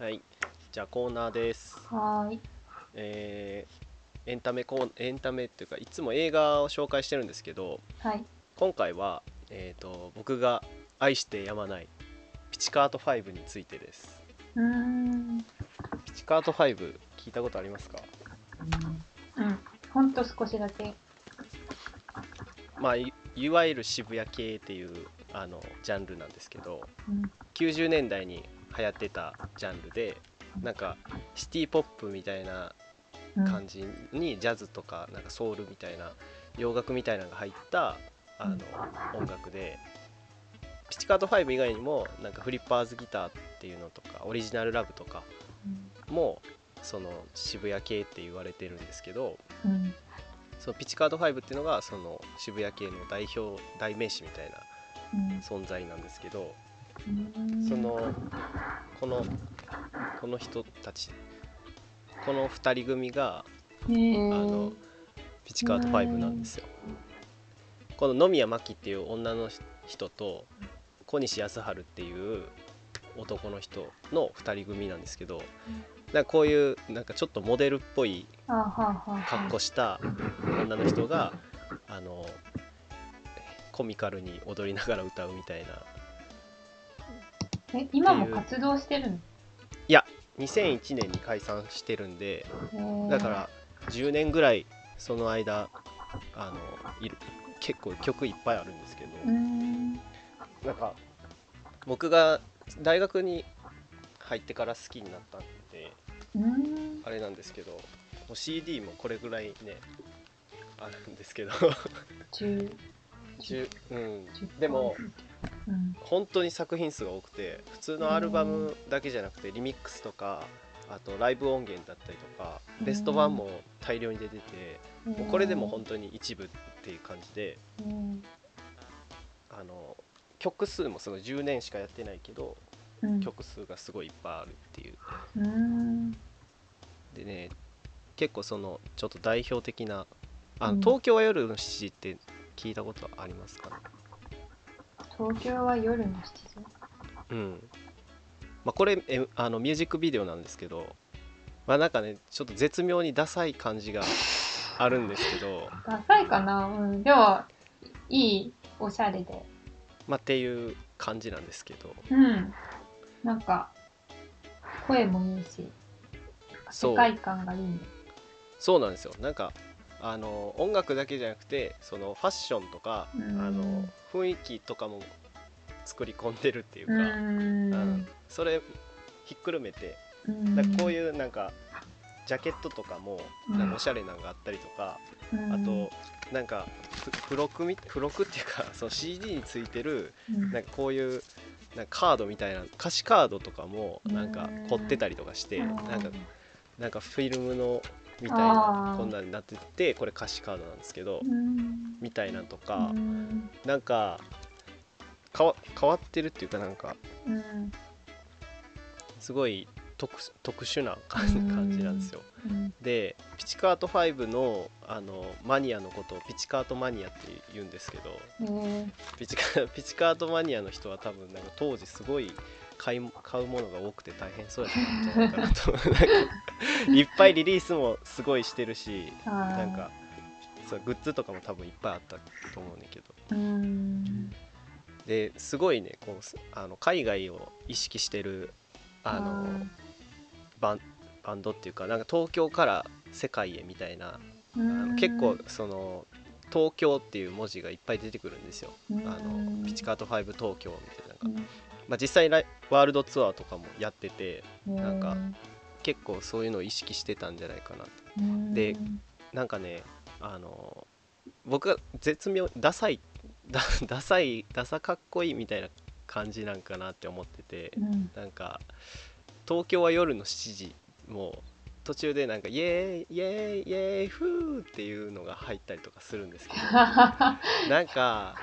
はい、じゃあコーナーです。はーい。えーエンタメコーエンタメっていうかいつも映画を紹介してるんですけど、はい。今回はえっ、と僕が愛してやまないピチカート5についてです。うーん。ピチカート5聞いたことありますか？うん。ほんと少しだけ。まあいいわゆる渋谷系っていうあのジャンルなんですけど、うん。90年代に流行ってたジャンルで、なんかシティポップみたいなうん、感じにジャズとかなんかソウルみたいな洋楽みたいなのが入ったあの音楽でピチカート5以外にもなんかフリッパーズギターっていうのとかオリジナルラブとかうん。もその渋谷系って言われてるんですけどうん。そのピチカート5っていうのがその渋谷系の代表代名詞みたいなうん。存在なんですけどうんそのこのこの人たちこの2人組がへーあのピチカート5なんですよ。この野宮真紀っていう女の人と小西康晴っていう男の人の2人組なんですけどなんかこういうなんかちょっとモデルっぽい格好した女の人があのコミカルに踊りながら歌うみたいなえ、今も活動してるの？2001年に解散してるんでだから10年ぐらいその間あのいる結構曲いっぱいあるんですけど。なんか僕が大学に入ってから好きになったんで。あれなんですけどもう CD もこれぐらいねあるんですけど。十。10うん。十。でもうん。本当に作品数が多くて普通のアルバムだけじゃなくてリミックスとかあとライブ音源だったりとかベスト版も大量に出ててもうこれでも本当に一部っていう感じでうん。あの曲数もすごい10年しかやってないけどうん。曲数がすごいいっぱいあるっていう。でね結構そのちょっと代表的なあのうん東京は夜の7時って聞いたことありますかね？東京は夜の7時？うんまあこれえあのミュージックビデオなんですけどまあなんかねちょっと絶妙にダサい感じがあるんですけど ダサいかな？うん。でも、いい、おしゃれで。まあっていう感じなんですけどうん。なんか、声もいいし、世界観がいいね。そうなんですよなんかあの音楽だけじゃなくてそのファッションとかあうん。の雰囲気とかも作り込んでるっていうか、うーうん。ん。それひっくるめてうん。なんかこういうなんかジャケットとかもうん。なんかおしゃれなのがあったりとか、うん。あとなんかふ付録み付録っていうか その CD についてるうん。なんかこういうなんかカードみたいな歌詞カードとかもなんか凝ってたりとかしてうん。なんかなんかフィルムのみたいなこんなんになっててこれ歌詞カードなんですけどうん。みたいなとうかん。なんか変わ変わってるっていうかなんかうん。すごい特特殊な感じなんですよ。うん。でピチカート5のあのマニアのことをピチカートマニアって言うんですけどえー。ピチカ ピチカートマニアの人は多分なんか当時すごい買い買うものが多くて大変そうやったんじゃないかなといっぱいリリースもすごいしてるしなんかそうグッズとかも多分いっぱいあったと思うんだけどうん。ですごいねこうすあの海外を意識してるあのバンバンドっていうかなんか東京から世界へみたいなあの結構その東京っていう文字がいっぱい出てくるんですよ。あのピチカート5東京みたいななんか、まあ、実際ワールドツアーとかもやっててなんか結構そういうのを意識してたんじゃないかなと。でなんかねあの僕が絶妙ダサい ダダサいダサかっこいいみたいな感じなんかなって思っててうん。なんか東京は夜の7時もう途中でなんかイエーイイエーイイエーイフーっていうのが入ったりとかするんですけど。なんか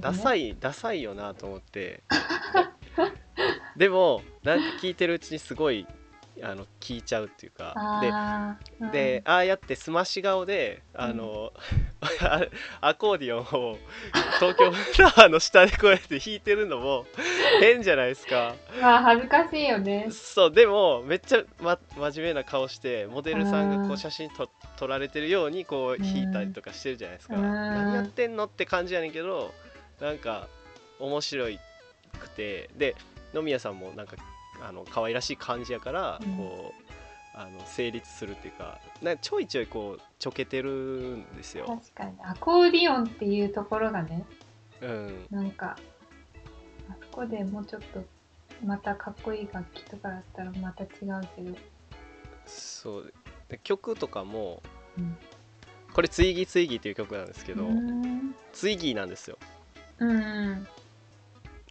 ダサいダサいよなと思って。でもなんか聞いてるうちにすごいあの聞いちゃうっていうかあー。でで、ああやってすまし顔であの、アコーディオンを東京タワーの下でこうやって弾いてるのも変じゃないですか。うんまあ恥ずかしいよね。そうでもめっちゃ、ま、真面目な顔してモデルさんがこうんう写真と撮られてるようにこう弾いたりとかしてるじゃないですか、うん。何やってんのって感じやねんけどなんか面白いくて。で野宮さんもなんかあの可愛らしい感じやから、うん。こうあの成立するっていうかかちょいちょいこうちょけてるんですよ。確かに。アコーディオンっていうところがねうん、なんかあそこでもうちょっとまたかっこいい楽器とかだったらまた違うけど、そう。で曲とかもうん、これ「ツイギーツイギー」っていう曲なんですけど、うん。ツイギーなんですよ。うん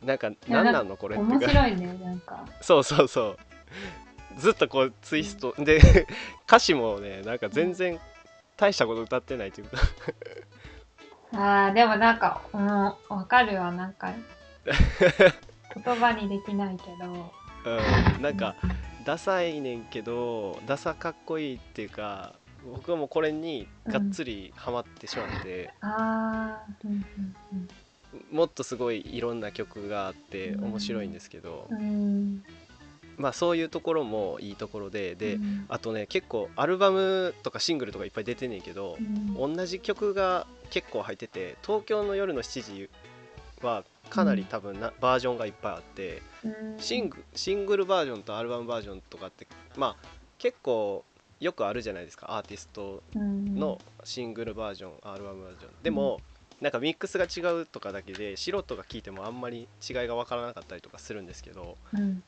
なんかや何なんのこれって。面白いねなんか。そうそうそう。ずっとこうツイスト。で 歌詞もねなんか全然大したこと歌ってないというか。あーでもなんかうんわかるわなんか。言葉にできないけど。うん。なんかダサいねんけどダサかっこいいっていうか僕はもうこれにがっつりハマってしまって、ああうんもっとすごいいろんな曲があってうん。面白いんですけど、まあそういうところもいいところでで、うん。あとね結構アルバムとかシングルとかいっぱい出てんねんけどう、ん。同じ曲が結構入ってて東京の夜の7時はかなり多分な、バージョンがいっぱいあってうん。シングシングルバージョンとアルバムバージョンとかってまあ結構よくあるじゃないですかアーティストのシングルバージョン、アルバムバージョン。でも、なんかミックスが違うとかだけで素人が聞いてもあんまり違いが分からなかったりとかするんですけどうん。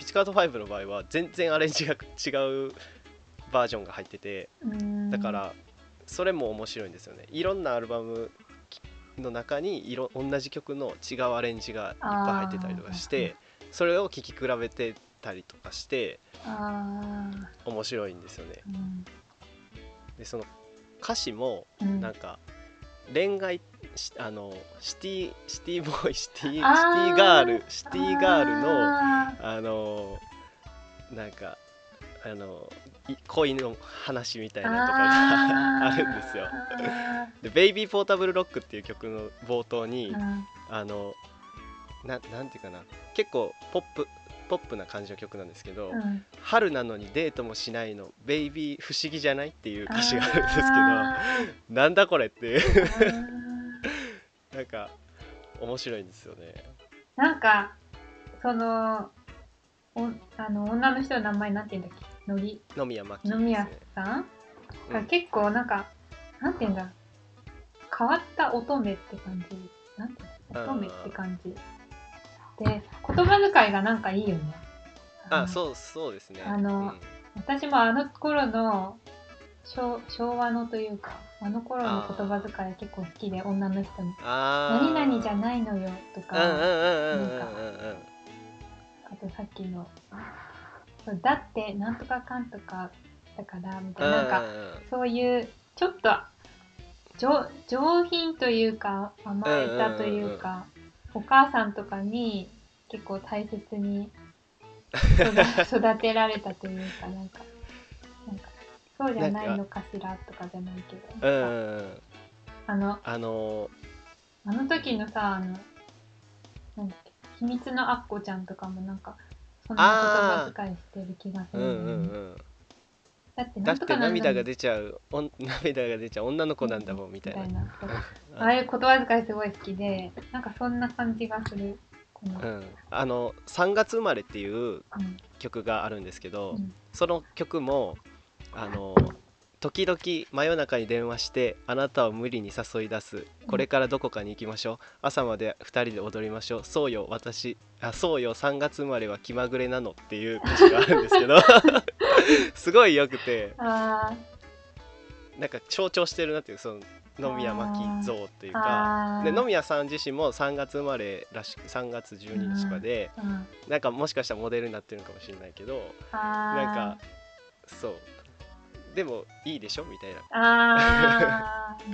ピチカート5の場合は全然アレンジが違うバージョンが入っててうん。だからそれも面白いんですよね。いろんなアルバムの中にいろ同じ曲の違うアレンジがいっぱい入ってたりとかしてそれを聴き比べてたりとかしてあ面白いんですよね。ーうん。でその歌詞もうん。なんか恋愛しあのシティシティボーイシティシティガールシティガールのああのなんかあのい恋の話みたいなとかがあるんですよ。で「ベイビーポータブルロック」っていう曲の冒頭にーあのななんていうかな。結構ポップポップな感じの曲なんですけど「うん。春なのにデートもしないのベイビー不思議じゃない?」っていう歌詞があるんですけどあなんだこれってー なんか面白いんですよね。なんかそのおあの女の人の名前なんて言うんだっけ？のり野宮真紀です野宮ね。さん？うん。が結構なんかなんて言うんだ？変わった乙女って感じ？なんて乙女って感じで言葉遣いがなんかいいよね。あそうそうですね。あのうん。私もあの頃の昭昭和のというかあの頃の言葉遣い結構好きで女の人に「あー。何々じゃないのよ」とか、うんうんうんうんうんうんうんあとさっきの「そうだってなんとかかんとかだから」みたいななんかそういうちょっと上上品というか甘えたというか、お母さんとかに結構大切に育 育てられたというかなんかなんかそうじゃないのかしらとかじゃないけど、うんあのあのあの時のさあのなんだっけ秘密のアッコちゃんとかもなんかそんな言葉遣いしてる気がするね、うんだってだって涙が出ちゃうおん涙が出ちゃう女の子なんだもんみたいな。いな。ああいう言葉遣いすごい好きでなんかそんな感じがするうん、あの「3月生まれ」っていううん。曲があるんですけど、うん。その曲もあの時々真夜中に電話してあなたを無理に誘い出す。これからどこかに行きましょう。朝まで2人で踊りましょう。そうよ私あそうよ3月生まれは気まぐれなのっていう歌詞があるんですけど すごいよくて。あなんか象徴してるなっていうその野宮真紀像っていうー。かで野宮さん自身も3月生まれらしく3月12日とかでうんなんかもしかしたらモデルになってるのかもしれないけどあなんかそう。でもいいでしょみたいな、あ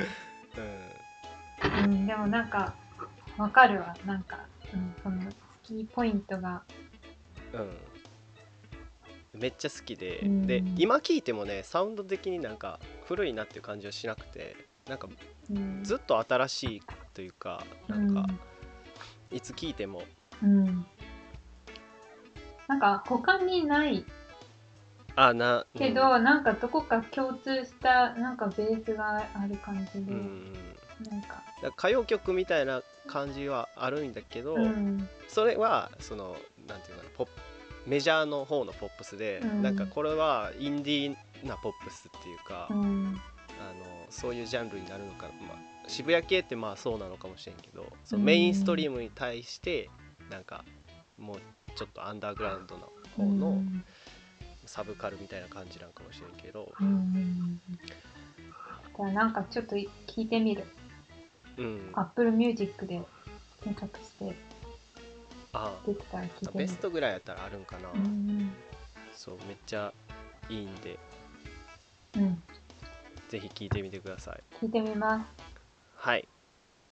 うー、うん、でもなんかわかるわ。なんか、うん、その好きポイントが。んうん、めっちゃ好きで、うん。で今聴いてもねサウンド的になんか古いなっていう感じはしなくてなんかうん。ずっと新しいというかなんかいつ聴いても。うん、うんなんか他にないあなけど、なんかどこか共通したなんかベースがある感じで、うんうんなんか、歌謡曲みたいな感じはあるんだけど、うん。それはそのなんていうのかなポップメジャーの方のポップスで、うん。なんかこれはインディーなポップスっていうか、うん。あのそういうジャンルになるのかな、まあ、渋谷系ってまあそうなのかもしれんけどそのメインストリームに対してなんかもうちょっとアンダーグラウンドの方うのん。サブカルみたいな感じなんかもしれんけど、うん。じゃあなんかちょっと聞いてみる。うん、Apple Music で検索してあ出てたら聞いてみる。ベストぐらいやったらあるんかな、うんそうめっちゃいいんで。うん、ぜひ聴いてみてください。聞いてみます。はい